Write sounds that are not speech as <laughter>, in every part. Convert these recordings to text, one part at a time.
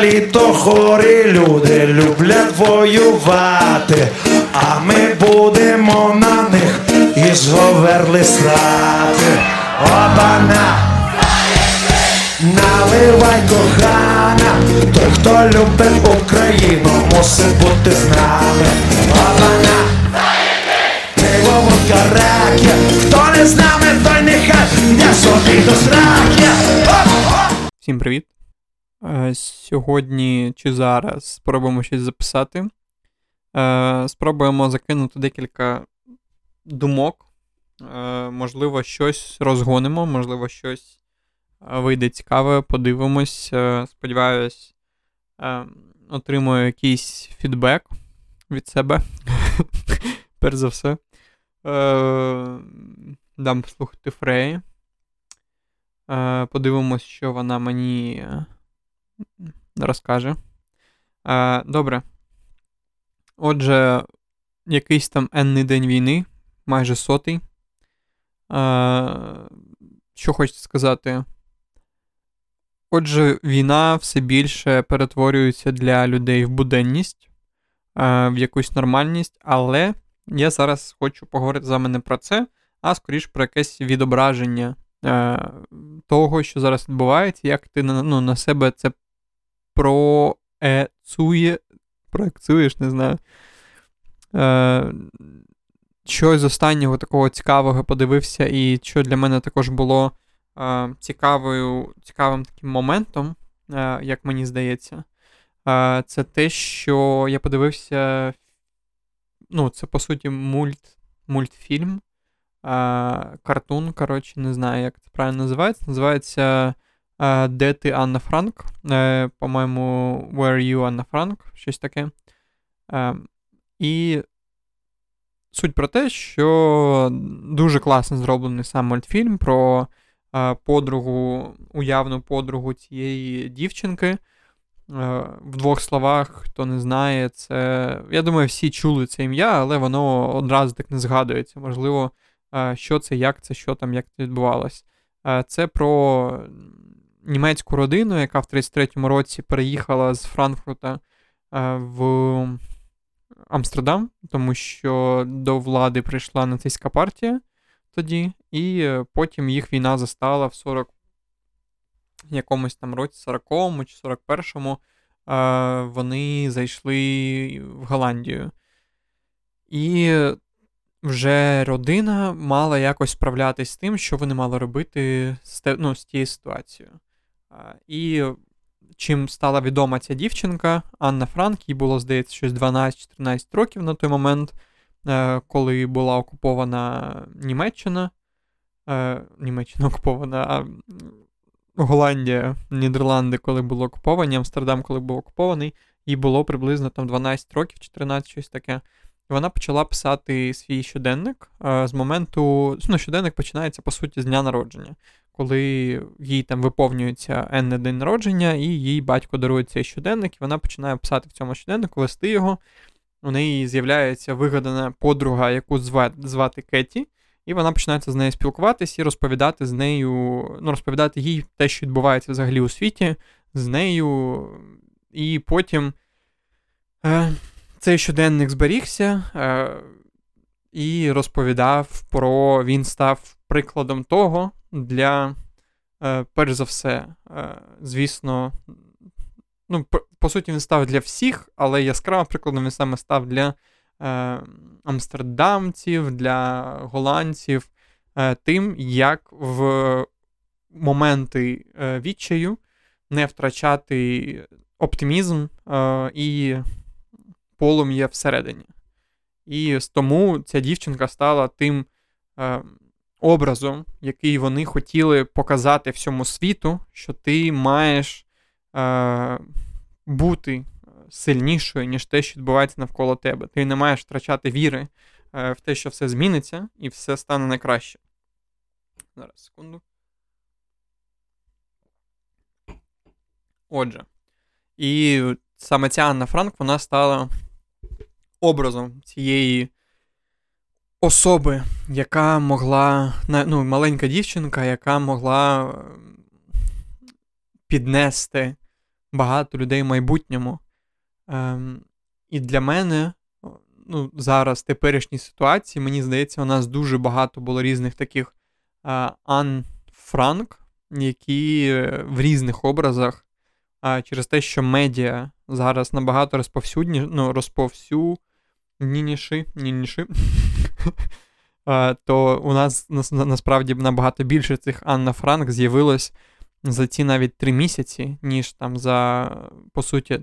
далі то хорі люди люблять воювати, а ми будемо на них із говерли срати. Обана! Наливай кохана, той, хто любить Україну, мусить бути з нами. Обана! Пиво, водка, раки, хто не з нами, той нехай не собі до сраки. Всім привіт! Е, Сьогодні чи зараз спробуємо щось записати. Е, Спробуємо закинути декілька думок. Е, Можливо, щось розгонимо, можливо, щось вийде цікаве, подивимось. Сподіваюсь, отримую якийсь фідбек від себе. <laughs> Перш за все. Дам послухати Фреї. Подивимось, що вона мені розкаже. Е, Добре. Отже, якийсь там енний день війни, майже сотий. Е, Що хочеться сказати? Отже, війна все більше перетворюється для людей в буденність, в якусь нормальність, але я зараз хочу поговорити з вами не про це, а скоріш про якесь відображення того, що зараз відбувається, як ти ну, на себе це проецує, проекцюєш, не знаю. Е, Щось з останнього такого цікавого подивився, і що для мене також було е, цікавою, цікавим таким моментом, е, як мені здається, е, це те, що я подивився. Ну, це по суті мульт, мультфільм, е, картун, коротше, не знаю, як це правильно називається. Називається Де ти Анна Франк? Е, По-моєму, Where you, Анна Франк? Щось таке. Е, і суть про те, що дуже класно зроблений сам мультфільм про е, подругу, уявну подругу цієї дівчинки. В двох словах, хто не знає, це. Я думаю, всі чули це ім'я, але воно одразу так не згадується. Можливо, що це, як це, що там, як це відбувалось. Це про німецьку родину, яка в 33-му році переїхала з Франкфурта е, в Амстердам, тому що до влади прийшла нацистська партія тоді, і е, потім їх війна застала в 40 якомусь там році, 40-му чи 41-му, е, вони зайшли в Голландію. І вже родина мала якось справлятись з тим, що вони мали робити з, ну, з тією ситуацією. І чим стала відома ця дівчинка, Анна Франк, їй було, здається, щось 12-14 років на той момент, е, коли була окупована Німеччина. Е, Німеччина окупована, а Голландія, Нідерланди, коли були окуповані, Амстердам, коли був окупований, їй було приблизно там 12 років, 14, щось таке. І вона почала писати свій щоденник е, з моменту. Ну, щоденник починається, по суті, з дня народження, коли їй там виповнюється енний день народження, і їй батько дарує цей щоденник, і вона починає писати в цьому щоденнику, вести його. У неї з'являється вигадана подруга, яку звати Кеті, і вона починається з нею спілкуватись і розповідати з нею, ну, розповідати їй те, що відбувається взагалі у світі, з нею. І потім. Е, цей щоденник зберігся е, і розповідав про. Він став прикладом того для, е, перш за все, е, звісно, ну, по, суті, він став для всіх, але яскравим прикладом він саме став для е, амстердамців, для голландців, е, тим, як в моменти е, відчаю не втрачати оптимізм е, і полум'я всередині. І тому ця дівчинка стала тим е, образом, який вони хотіли показати всьому світу, що ти маєш е, бути сильнішою, ніж те, що відбувається навколо тебе. Ти не маєш втрачати віри е, в те, що все зміниться, і все стане на краще. Зараз, секунду. Отже. І саме ця Анна Франк, вона стала образом цієї особи, яка могла. Ну, маленька дівчинка, яка могла піднести багато людей в майбутньому. Ем, І для мене ну, зараз в теперішній ситуації, мені здається, у нас дуже багато було різних таких е, Ан Франк, які е, в різних образах а через те, що медіа зараз набагато розповсюдні, ну, розповсюдніші, нініші, <laughs> то у нас насправді набагато більше цих Анна Франк з'явилось за ці навіть три місяці, ніж там за, по суті,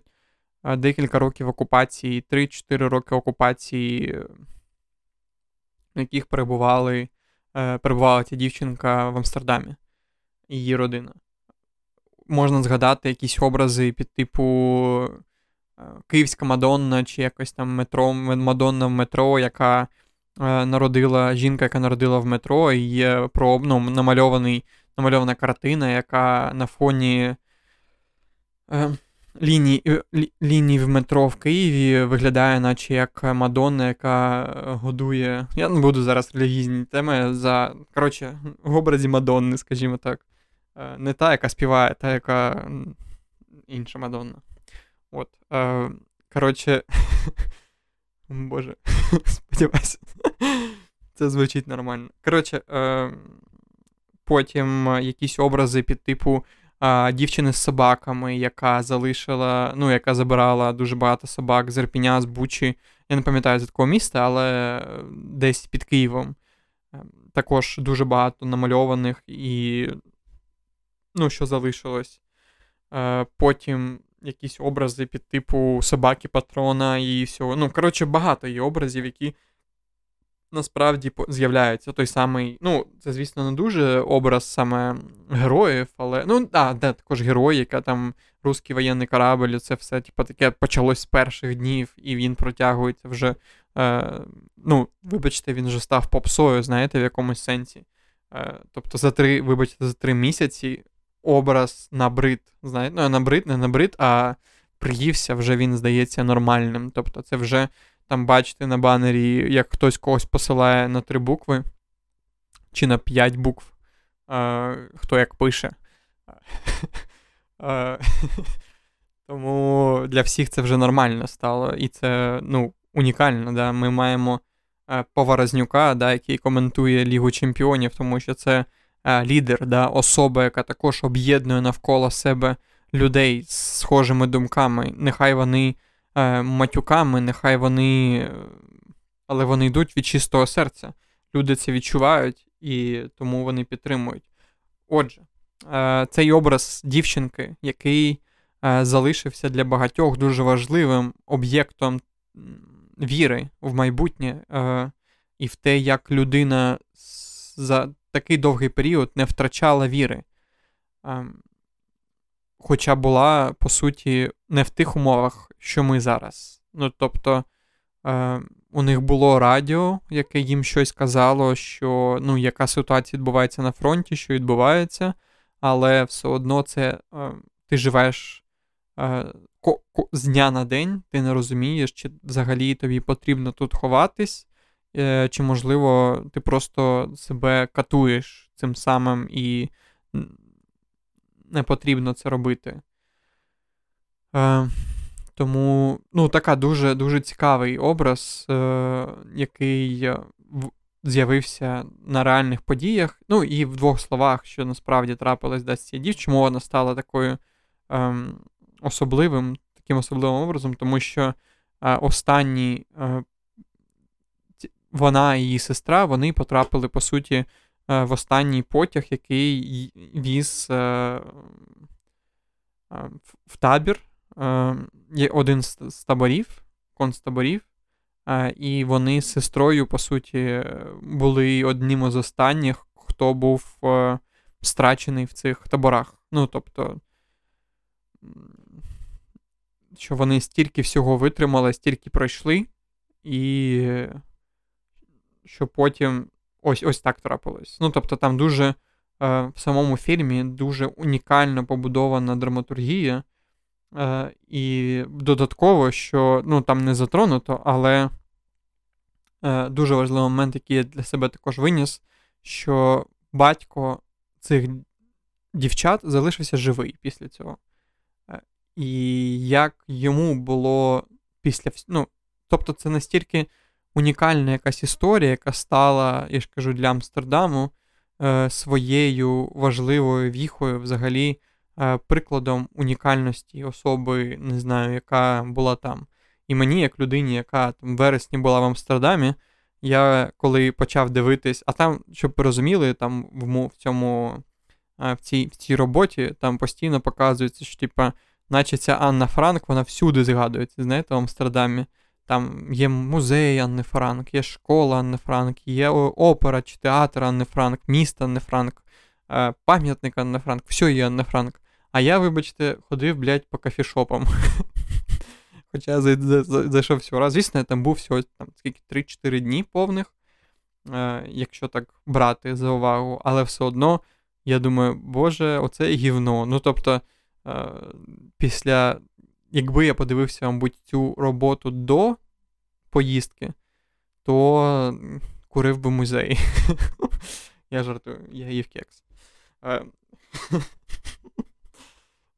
декілька років окупації, 3-4 роки окупації, в яких перебували, е, перебувала ця дівчинка в Амстердамі і її родина. Можна згадати якісь образи під типу Київська Мадонна, чи якось там метро, Мадонна в метро, яка е, народила жінка, яка народила в метро, і є про ну, намальований, намальована картина, яка на фоні е, лінії е, лінії в метро в Києві виглядає, наче як Мадонна, яка годує. Я не буду зараз релігійні теми за. Коротше, в образі Мадонни, скажімо так. Е, не та, яка співає, та, яка інша Мадонна. От. Е, коротше. <laughs> Боже, <laughs> сподіваюся. Це <laughs> звучить нормально. Коротше, е, потім якісь образи під типу дівчини з собаками, яка залишила, ну, яка забирала дуже багато собак з Ірпіня, з Бучі. Я не пам'ятаю з такого міста, але десь під Києвом. Також дуже багато намальованих і ну, що залишилось. Е, Потім якісь образи під типу собаки патрона і всього. Ну, коротше, багато є образів, які насправді з'являються. Той самий, ну, це, звісно, не дуже образ саме героїв, але. Ну, а, де також герой, яка там русський воєнний корабль, це все, типу, таке почалось з перших днів, і він протягується вже. Е, Ну, вибачте, він вже став попсою, знаєте, в якомусь сенсі. Е, Тобто за три, вибачте, за три місяці образ набрид. Знаєте, ну, набрид, не набрид, а приївся, вже він здається нормальним. Тобто, це вже там бачите на банері, як хтось когось посилає на три букви чи на п'ять букв, а, хто як пише. <laughs> <laughs> Тому для всіх це вже нормально стало. І це ну, унікально. Да? Ми маємо Поворознюка, да, який коментує Лігу Чемпіонів, тому що це Е, лідер, да, особа, яка також об'єднує навколо себе людей з схожими думками. Нехай вони е, матюками, нехай вони. Але вони йдуть від чистого серця. Люди це відчувають і тому вони підтримують. Отже, е, цей образ дівчинки, який е, залишився для багатьох дуже важливим об'єктом віри в майбутнє е, і в те, як людина за такий довгий період не втрачала віри. Ем, хоча була, по суті, не в тих умовах, що ми зараз. Ну, тобто, ем, у них було радіо, яке їм щось казало, що ну, яка ситуація відбувається на фронті, що відбувається, але все одно це ем, ти живеш е, з дня на день, ти не розумієш, чи взагалі тобі потрібно тут ховатись, чи, можливо, ти просто себе катуєш цим самим і не потрібно це робити. Е, Тому ну, така дуже дуже цікавий образ, е, який з'явився на реальних подіях. Ну, і в двох словах, що насправді трапилось десь ця дів, чому вона стала такою е, особливим, таким особливим образом, тому що е, останні е, вона і її сестра вони потрапили, по суті, е, в останній потяг, який віз е, е, в табір. Є один з таборів, концтаборів, і вони з сестрою, по суті, були одним із останніх, хто був страчений в цих таборах. Ну, тобто, що вони стільки всього витримали, стільки пройшли, і що потім ось ось так трапилось. Ну, тобто, там дуже е, в самому фільмі дуже унікально побудована драматургія. Е, І додатково, що ну, там не затронуто, але е, дуже важливий момент, який я для себе також виніс, що батько цих дівчат залишився живий після цього. І як йому було після ну, Тобто, це настільки унікальна якась історія, яка стала, я ж кажу, для Амстердаму е, своєю важливою віхою, взагалі, е, прикладом унікальності особи, не знаю, яка була там. І мені, як людині, яка там в вересні була в Амстердамі, я коли почав дивитись, а там, щоб ви розуміли, там в цьому в цій в цій роботі там постійно показується, що типа, наче ця Анна Франк, вона всюди згадується, знаєте, в Амстердамі. Там є музей Анни Франк, є школа Анни Франк, є опера чи театр Анни Франк, місто Анни Франк, е, пам'ятник Анни Франк, все є Анни Франк. А я, вибачте, ходив, блядь, по кафішопам. <laughs> Хоча зайшов всього раз. Звісно, я там був всього там, скільки 3-4 дні повних, е, якщо так брати за увагу, але все одно я думаю, боже, оце гівно. Ну тобто, е, після, якби я подивився, мабуть, цю роботу до поїздки, то курив би музей. <laughs> Я жартую, я їв кекс. Е, <laughs>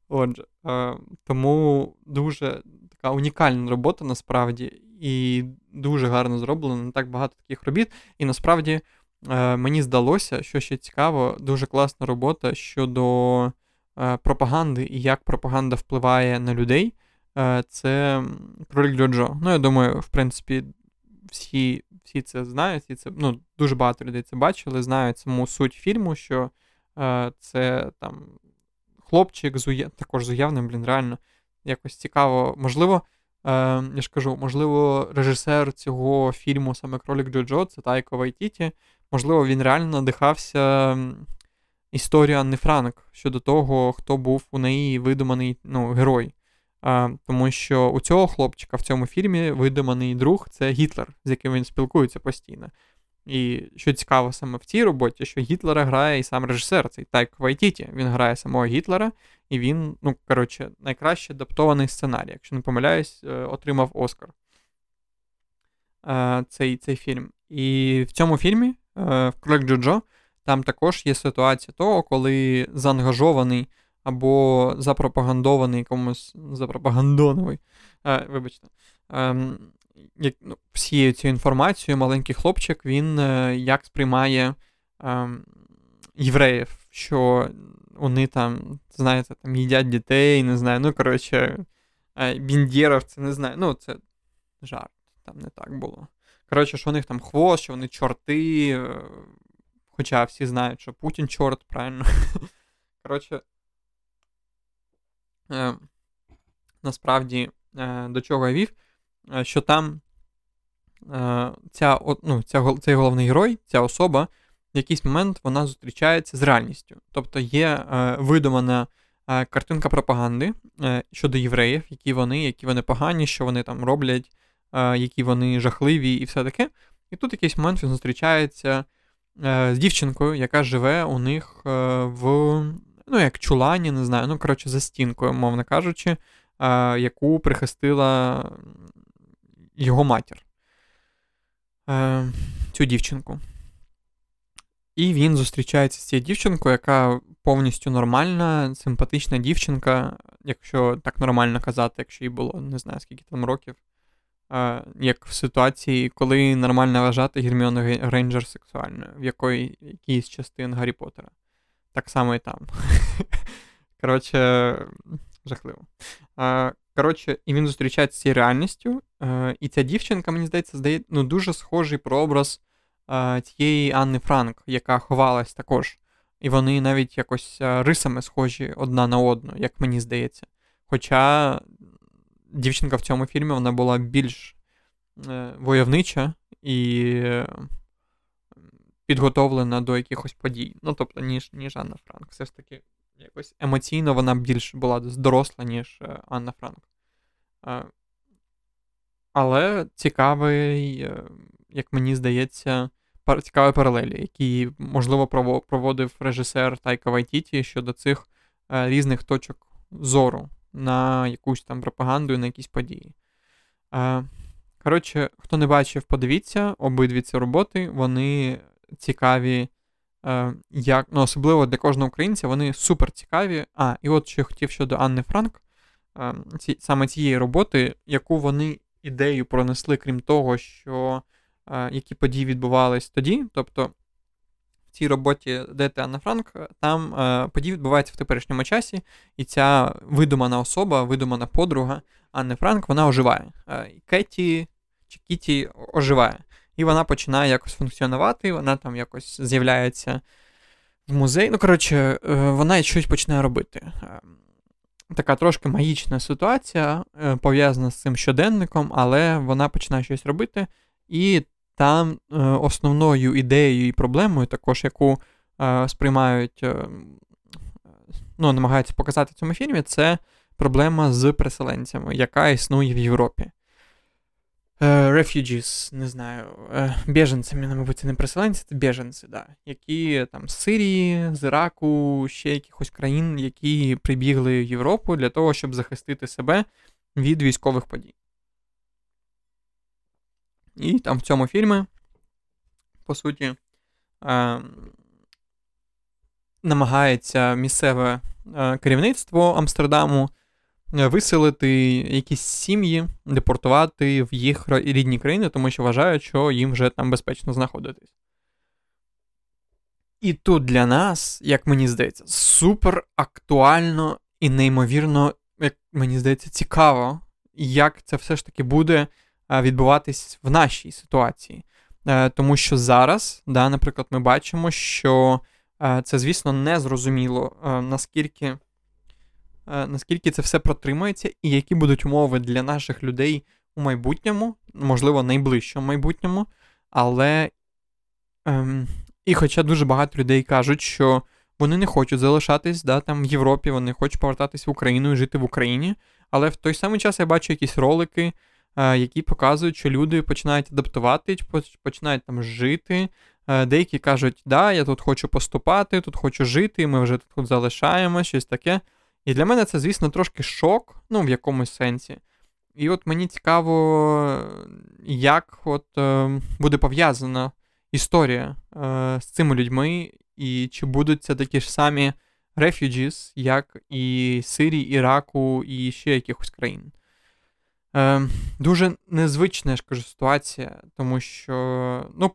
отже, е, тому дуже така унікальна робота насправді, і дуже гарно зроблено, не так багато таких робіт. І насправді е, мені здалося, що ще цікаво, дуже класна робота щодо пропаганди і як пропаганда впливає на людей. Е, це кролик Джоджо. Ну, я думаю, в принципі, всі всі це знають, і це ну, дуже багато людей це бачили, знають саму суть фільму, що е, це там хлопчик з уя... також з уявним, блін, реально якось цікаво. Можливо, е, я ж кажу, можливо, режисер цього фільму, саме Кролік Джоджо, це Тайка Вайтіті, можливо, він реально надихався історією Анни Франк щодо того, хто був у неї видуманий ну, герой. А, Тому що у цього хлопчика в цьому фільмі видуманий друг це Гітлер, з яким він спілкується постійно. І що цікаво саме в цій роботі, що Гітлера грає і сам режисер, цей Тайка Вайтіті. Він грає самого Гітлера, і він, ну, коротше, найкраще адаптований сценарій, якщо не помиляюсь, е, отримав Оскар е, цей цей фільм. І в цьому фільмі, е, в Кролик Джоджо, там також є ситуація того, коли заангажований або запропагандований комусь запропагандоновий, е, вибачте, е, як, ну, всією цю інформацією маленький хлопчик він е, як сприймає е, євреїв, що вони там, знаєте, там їдять дітей, не знаю, ну, коротше, е, біндєровці, не знаю, ну, це жарт, там не так було. Коротше, що у них там хвост, що вони чорти, е, хоча всі знають, що Путін чорт, правильно. <laughs> Коротше, е, насправді, е, до чого я вів, е, що там е, ця, ну, ця, цей головний герой, ця особа, в якийсь момент вона зустрічається з реальністю. Тобто є е, видумана е, картинка пропаганди щодо євреїв, які вони, які вони погані, що вони там роблять, які вони жахливі і все таке. І тут якийсь момент він зустрічається з дівчинкою, яка живе у них в ну, як чулані, не знаю, ну, коротше, за стінкою, мовно кажучи, е, яку прихистила його матір. Е, Цю дівчинку. І він зустрічається з цією дівчинкою, яка повністю нормальна, симпатична дівчинка, якщо так нормально казати, якщо їй було не знаю скільки там років. Як в ситуації, коли нормально вважати Герміону Грейнджер сексуальною, в якої якійсь частин Гаррі Поттера. Так само і там. <laughs> Коротше, жахливо. Коротше, і він зустрічається з цією реальністю. І ця дівчинка, мені здається, здає ну, дуже схожий прообраз тієї Анни Франк, яка ховалась також. І вони навіть якось рисами схожі одна на одну, як мені здається. Хоча дівчинка в цьому фільмі вона була більш е, войовнича і підготовлена до якихось подій. Ну, тобто, ніж ніж Анна Франк. Все ж таки, якось емоційно вона більш була доросла, ніж е, Анна Франк. Е, але цікавий, як мені здається, цікаві паралелі, які, можливо, проводив режисер Тайка Вайтіті щодо цих різних точок зору на якусь там пропаганду і на якісь події. Коротше, хто не бачив, подивіться, обидві ці роботи, вони цікаві, е, як, ну, особливо для кожного українця, вони супер цікаві. А, і от ще хотів щодо Анни Франк ці, саме цієї роботи, яку вони ідею пронесли, крім того, що які події відбувались тоді. Тобто в цій роботі ДТ Анна Франк, там події відбуваються в теперішньому часі, і ця видумана особа, видумана подруга Анни Франк, вона оживає. Кеті чи Кіті оживає. І вона починає якось функціонувати, вона там якось з'являється в музей. Ну, коротше, е, вона щось починає робити. Ем, така трошки магічна ситуація, е, пов'язана з цим щоденником, але вона починає щось робити. І там е, основною ідеєю і проблемою, також, яку сприймають, ну, намагаються показати в цьому фільмі, це проблема з переселенцями, яка існує в Європі. Е, refugees, не знаю, е, біженцями, ну, мабуть, це не переселенці, це біженці, да, які там з Сирії, з Іраку, ще якихось країн, які прибігли в Європу для того, щоб захистити себе від військових подій. І там в цьому фільмі, по суті, е, намагається місцеве керівництво Амстердаму Е, виселити якісь сім'ї, депортувати в їх рідні країни, тому що вважають, що їм вже там безпечно знаходитись. І тут для нас, як мені здається, супер актуально і неймовірно, як мені здається, цікаво, як це все ж таки буде відбуватись в нашій ситуації. Е, тому що зараз, да, наприклад, ми бачимо, що це, звісно, не зрозуміло, наскільки Е, наскільки це все протримається, і які будуть умови для наших людей у майбутньому, можливо, найближчому майбутньому. Але ем, і хоча дуже багато людей кажуть, що вони не хочуть залишатись да, там в Європі, вони хочуть повертатись в Україну і жити в Україні. Але в той самий час я бачу якісь ролики, е, які показують, що люди починають адаптувати, починають там жити. Е, деякі кажуть, да, я тут хочу поступати, тут хочу жити, ми вже тут залишаємо, щось таке. І для мене це, звісно, трошки шок, ну, в якомусь сенсі. І от мені цікаво, як от е, буде пов'язана історія е, з цими людьми, і чи будуть це такі ж самі refugees, як і Сирії, Іраку і ще якихось країн. Е, Дуже незвична я ж кажу, ситуація, тому що, ну,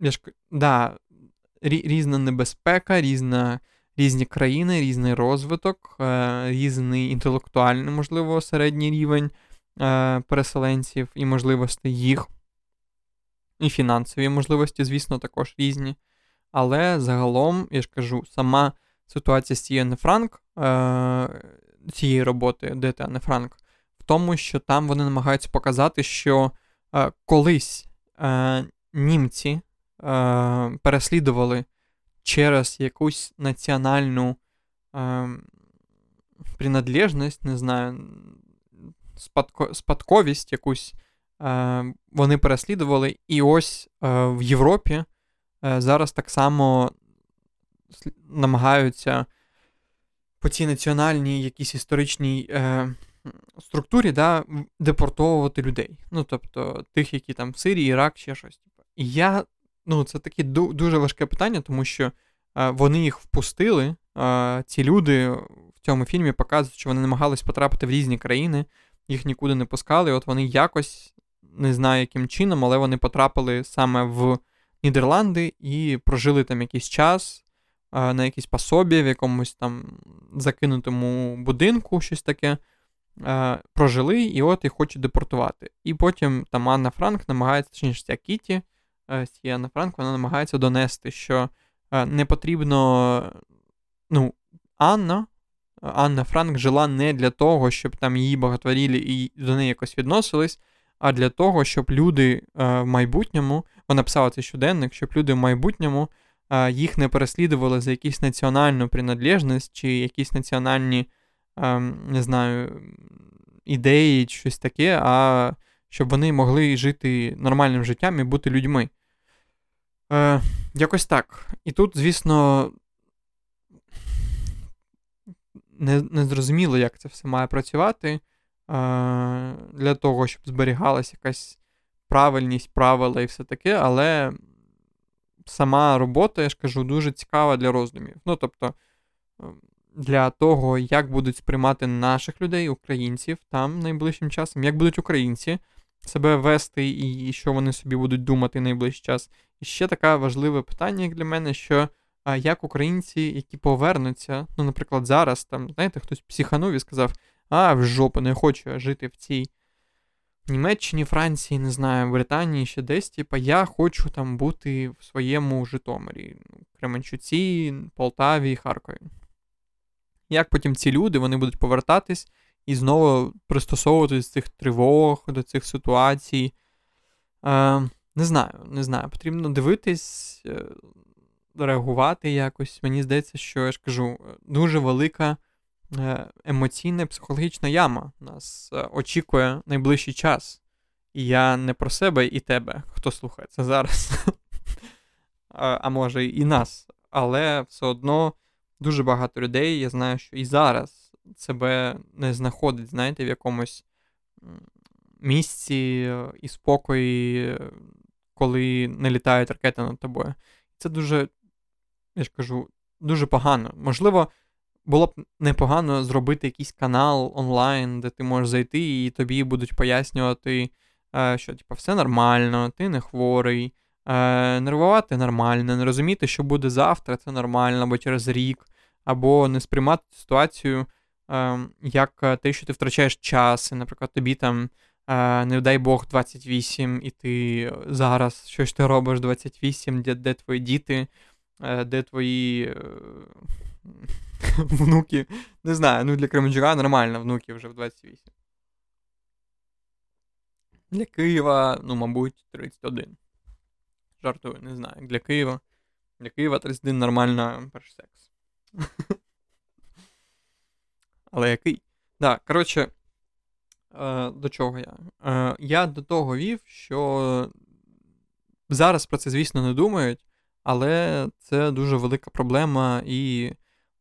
я ж да, різна небезпека, різна різні країни, різний розвиток, е, різний інтелектуальний, можливо, середній рівень е, переселенців і можливостей їх. І фінансові можливості, звісно, також різні. Але загалом, я ж кажу, сама ситуація з цією Анне Франк, е, цієї роботи, де Анне Франк, тому, що там вони намагаються показати, що колись німці переслідували через якусь національну е, принадлежність, не знаю, спадко, спадковість якусь е, вони переслідували. І ось е, в Європі е, зараз так само намагаються по цій національній якійсь історичній е, структурі да, депортовувати людей. Ну, тобто тих, які там в Сирії, Ірак, ще щось. І я ну, це таке дуже важке питання, тому що вони їх впустили. Ці люди в цьому фільмі показують, що вони намагались потрапити в різні країни, їх нікуди не пускали. От вони якось, не знаю яким чином, але вони потрапили саме в Нідерланди і прожили там якийсь час. На якійсь пособі, в якомусь там закинутому будинку, щось таке, прожили, і от їх хочуть депортувати. І потім там Анна Франк намагається, точніше, ця Кіті, Е, ця Анна Франк, вона намагається донести, що е, не потрібно. Ну, Анна. Анна Франк жила не для того, щоб там її багатворілі і до неї якось відносились, а для того, щоб люди е, в майбутньому, вона писала цей щоденник, щоб люди в майбутньому їх не переслідували за якусь національну принадлежність чи якісь національні, не знаю, ідеї, щось таке, а щоб вони могли жити нормальним життям і бути людьми. Е, Якось так. І тут, звісно, не, не зрозуміло, як це все має працювати. Е, Для того, щоб зберігалася якась правильність, правила і все таке, але сама робота, я ж кажу, дуже цікава для роздумів. Ну, тобто, ем, для того, як будуть сприймати наших людей, українців там найближчим часом, як будуть українці себе вести і що вони собі будуть думати найближчий час. І ще таке важливе питання, як для мене, що а, як українці, які повернуться, ну, наприклад, зараз там, знаєте, хтось психанув і сказав, а, в жопу, не хочу жити в цій Німеччині, Франції, не знаю, Британії, ще десь, типа, я хочу там бути в своєму Житомирі, Кременчуці, Полтаві, Харкові. Як потім ці люди вони будуть повертатись і знову пристосовуватись цих тривог, до цих ситуацій? Е, Не знаю, не знаю. Потрібно дивитись, е, реагувати якось. Мені здається, що я ж кажу, дуже велика Е, емоційна психологічна яма нас е, очікує найближчий час. І я не про себе і тебе, хто слухає це зараз, <laughs> а може і нас. Але все одно дуже багато людей, я знаю, що і зараз себе не знаходить, знаєте, в якомусь місці е, і спокої, коли не літають ракети над тобою. Це дуже, я ж кажу, дуже погано. Можливо було б непогано зробити якийсь канал онлайн, де ти можеш зайти, і тобі будуть пояснювати, е, що типу, все нормально, ти не хворий, е, нервувати нормально, не розуміти, що буде завтра, це нормально, або через рік, або не сприймати ситуацію е, як те, що ти втрачаєш час, і, наприклад, тобі там. Не дай Бог 28, і ти зараз щось ти робиш 28, де де твої діти, де твої <laughs> внуки. Не знаю, ну для Кременчука нормально, внуки вже в 28. Для Києва, ну, мабуть, 31. Жартую, не знаю. Для Києва. Для Києва 31 нормально перший секс. <laughs> Але який? Так, коротше, е, до чого я? Е, я до того вів, що зараз про це, звісно, не думають, але це дуже велика проблема і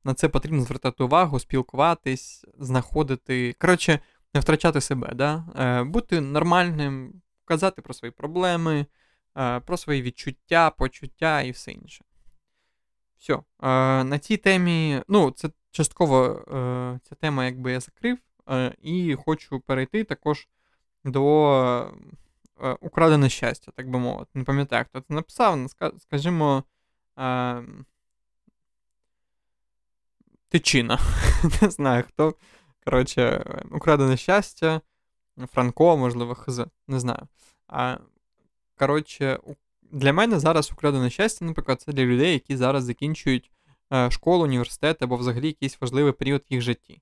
на це потрібно звертати увагу, спілкуватись, знаходити. Коротше, не втрачати себе, да? Е, бути нормальним, казати про свої проблеми, про свої відчуття, почуття і все інше. Все. Е, на цій темі, ну, це частково ця тема, якби я закрив, і хочу перейти також до украдене щастя, так би мовити. Не пам'ятаю, хто це написав, скажімо. Тичина. <laughs> Не знаю хто. Коротше, украдене щастя, Франко, можливо, хз. Не знаю. А, Коротше, для мене зараз украдене щастя, наприклад, це для людей, які зараз закінчують е, школу, університет або взагалі якийсь важливий період їх житті,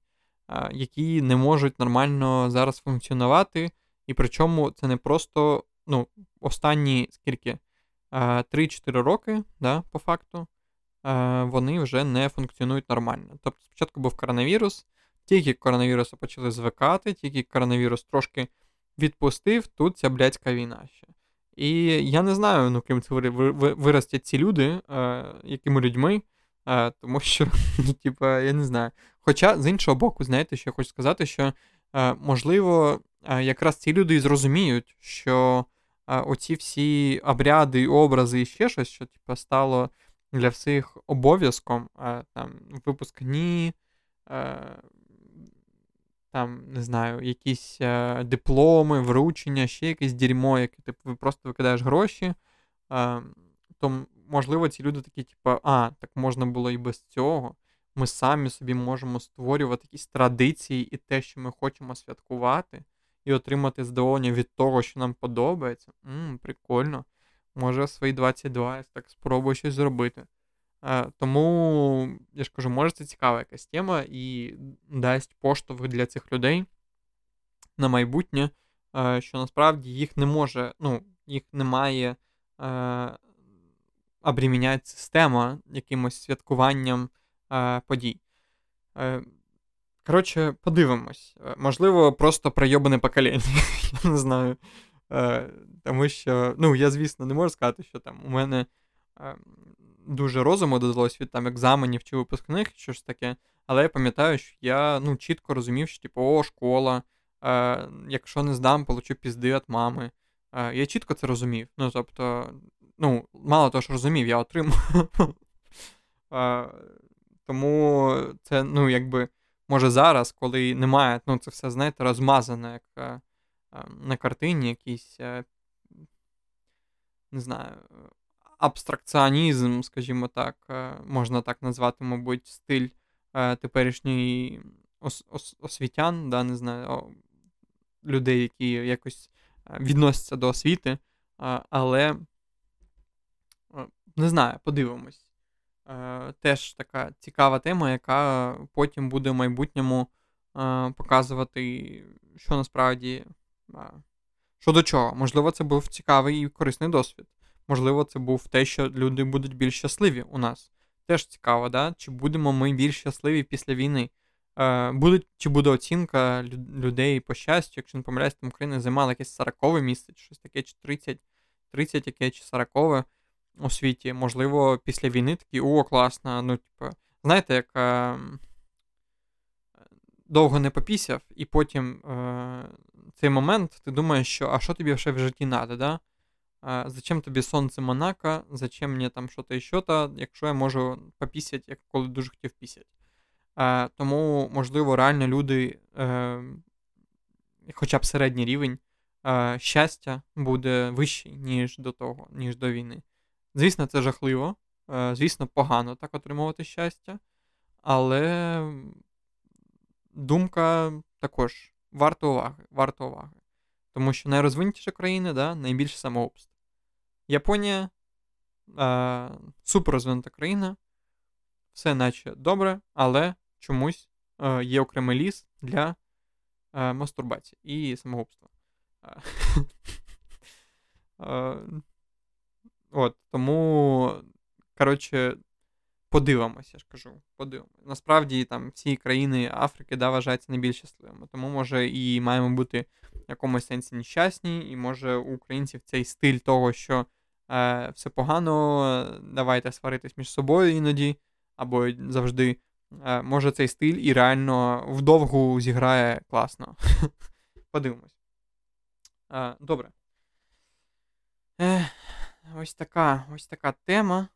е, які не можуть нормально зараз функціонувати. І причому це не просто ну, останні скільки? 3-4 е, роки, да, по факту. Вони вже не функціонують нормально. Тобто, спочатку був коронавірус, тільки коронавірусу почали звикати, тільки коронавірус трошки відпустив, тут ця блядська війна ще. І я не знаю, ну ким це виростять ці люди, е, якими людьми, е, тому що, <laughs> типа, я не знаю. Хоча, з іншого боку, знаєте, що я хочу сказати, що, е, можливо, е, якраз ці люди і зрозуміють, що е, оці всі обряди, образи і ще щось, що типа, стало для всіх обов'язком там випускні, там, не знаю, якісь дипломи, вручення, ще якесь дерьмо, яке типу, ви просто викидаєш гроші. То, можливо, ці люди такі, типу, а, так можна було і без цього. Ми самі собі можемо створювати якісь традиції і те, що ми хочемо святкувати, і отримати задоволення від того, що нам подобається. Ммм, Прикольно може свої 22 я так спробую щось зробити. Тому, я ж кажу, може це цікава якась тема і дасть поштовх для цих людей на майбутнє, що насправді їх не може, ну, їх немає обріміняти система якимось святкуванням подій. Е, Коротше, подивимось. Е, можливо, просто пройобане покоління. <laughs> Я не знаю. Е, тому що, ну, я, звісно, не можу сказати, що там у мене е, дуже розуму додалось від там екзаменів чи випускних, що ж таке. Але я пам'ятаю, що я ну, чітко розумів, що типу, о, школа, е, якщо не здам, получу пізди від мами. Е, я чітко це розумів. Ну, тобто, ну, мало того, що розумів, я отримав. Е, Тому це, ну, якби, може, зараз, коли немає, ну, це все, знаєте, розмазане, як е, е, на картині, якийсь, е, не знаю, абстракціонізм, скажімо так, можна так назвати, мабуть, стиль теперішньої ос- ос- освітян, да, не знаю, людей, які якось відносяться до освіти, але не знаю, подивимось. Теж така цікава тема, яка потім буде в майбутньому показувати, що насправді. Що до чого. Можливо, це був цікавий і корисний досвід. Можливо, це був те, що люди будуть більш щасливі у нас. Теж цікаво, да? чи будемо ми більш щасливі після війни? Е, буде, Чи буде оцінка людей по щастю, якщо не помиляюсь, там Україна займала якесь 40 місце, щось таке, чи 30, 30 яке, чи 40 у світі. Можливо, після війни такі, о, класно. Ну, типу, знаєте, як е, довго не попісяв, і потім е, цей момент ти думаєш, що а що тобі ще в житті треба, да? Зачем тобі сонце Монако, зачем мені там що-то і що-то, якщо я можу попісять, як коли дуже хотів пісять. Тому, можливо, реально люди, е, хоча б середній рівень щастя буде вищий, ніж до того, ніж до війни. Звісно, це жахливо, е, звісно, погано так отримувати щастя, але думка також варта уваги. варта уваги. Тому що найрозвинутіші країни, да, найбільше самообств. Японія е, суперрозвинута країна, все наче добре, але чомусь е, є окремий ліс для е, мастурбації і самогубства. <laughs> От, Тому, коротше, подивимося, я ж кажу. Подивимося. Насправді, там всі країни Африки да, вважаються найбільш щасливими. Тому, може, і маємо бути в якомусь сенсі нещасні, і може у українців цей стиль того, що е, все погано, давайте сваритись між собою іноді, або завжди. Е, може цей стиль і реально вдовгу зіграє класно. <laughs> Подивимось. Е, добре. Е, ось така ось така тема.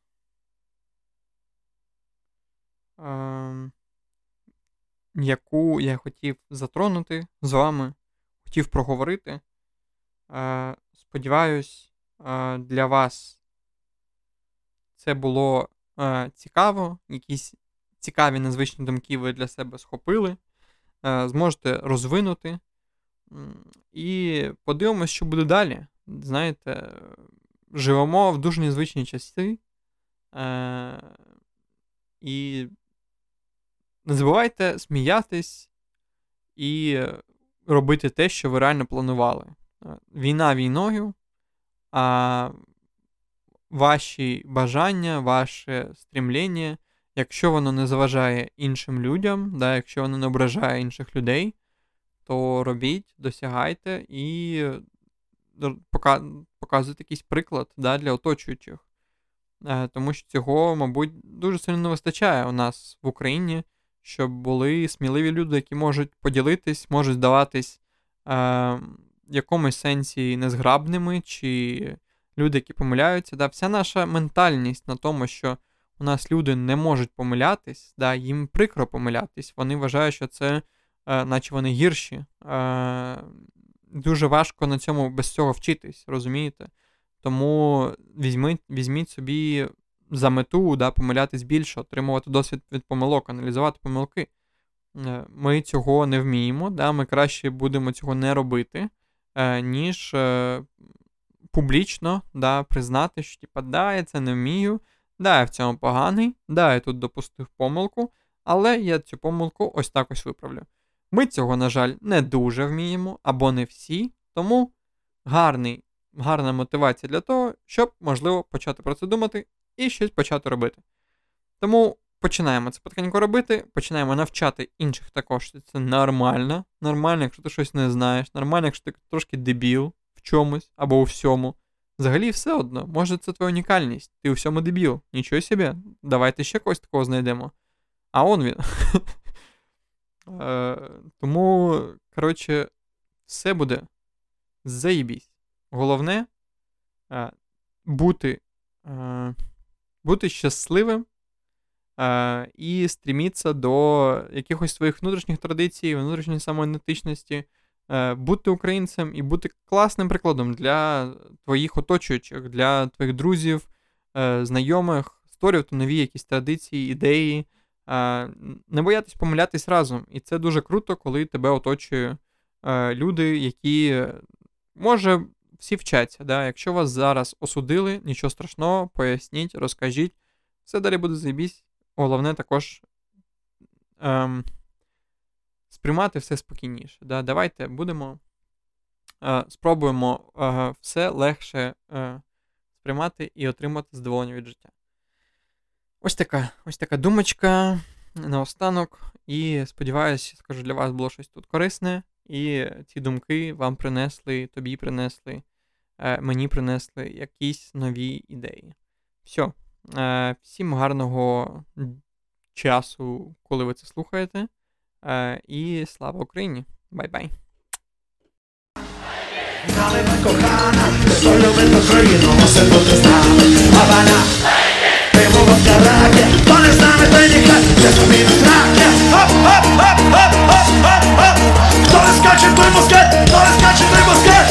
Е, яку я хотів затронути з вами, хотів проговорити. Е, Сподіваюсь, для вас це було цікаво, якісь цікаві незвичні думки ви для себе схопили, зможете розвинути. І подивимось, що буде далі. Знаєте, живемо в дуже незвичні часи. Е, і не забувайте сміятись і робити те, що ви реально планували. Е, війна війною, а ваші бажання, ваше стрімлення Якщо воно не заважає іншим людям, да, якщо воно не ображає інших людей, то робіть, досягайте і показуйте якийсь приклад да, для оточуючих. Е, тому що цього, мабуть, дуже сильно не вистачає у нас в Україні, щоб були сміливі люди, які можуть поділитись, можуть здаватись е, якомусь сенсі незграбними, чи люди, які помиляються. Да, Вся наша ментальність на тому, що у нас люди не можуть помилятись, да, їм прикро помилятись. Вони вважають, що це, е, наче вони гірші. Е, Дуже важко на цьому без цього вчитись, розумієте? Тому візьміть, візьміть собі за мету да, помилятись більше, отримувати досвід від помилок, аналізувати помилки. Е, ми цього не вміємо, да, ми краще будемо цього не робити, ніж е, публічно да, признати, що типа, да, я це не вмію. Да, я в цьому поганий, да, я тут допустив помилку, але я цю помилку ось так ось виправлю. Ми цього, на жаль, не дуже вміємо, або не всі, тому гарний, гарна мотивація для того, щоб, можливо, почати про це думати і щось почати робити. Тому починаємо це потихеньку робити, починаємо навчати інших також. Це нормально. Нормально, якщо ти щось не знаєш, нормально, якщо ти трошки дебіл в чомусь або у всьому. Взагалі все одно, може це твоя унікальність. Ти у всьому дебіл. Нічого собі. Давайте ще когось такого знайдемо. А он він. <laughs> Е, тому, коротше, все буде заїбісь. Головне е, бути е, бути щасливим і стріміться до якихось своїх внутрішніх традицій, внутрішньої самоідентичності, бути українцем і бути класним прикладом для твоїх оточуючих, для твоїх друзів, знайомих, створювати нові якісь традиції, ідеї, не боятись помилятись разом. І це дуже круто, коли тебе оточує е, люди, які може всі вчаться. Да? Якщо вас зараз осудили, нічого страшного, поясніть, розкажіть, все далі буде заєбісь. Головне також ем, сприймати все спокійніше. Да? Давайте будемо е, спробуємо е, все легше е, сприймати і отримати задоволення від життя. Ось така ось така думочка наостанок. І сподіваюся, скажу, для вас було щось тут корисне. І ці думки вам принесли, тобі принесли, е, мені принесли якісь нові ідеї. Все. Всім гарного часу, коли ви це слухаєте. І слава Україні! Bye-bye! Кохана, wolę Ukrainą, se to ty znamy Havana, piwo w karakie To nie znamy, to nie chleb, wszystko mi na trakie Hop, hop, hop, hop, hop, hop, hop Kto nie skacze, to i musket, kto nie skacze, to i musket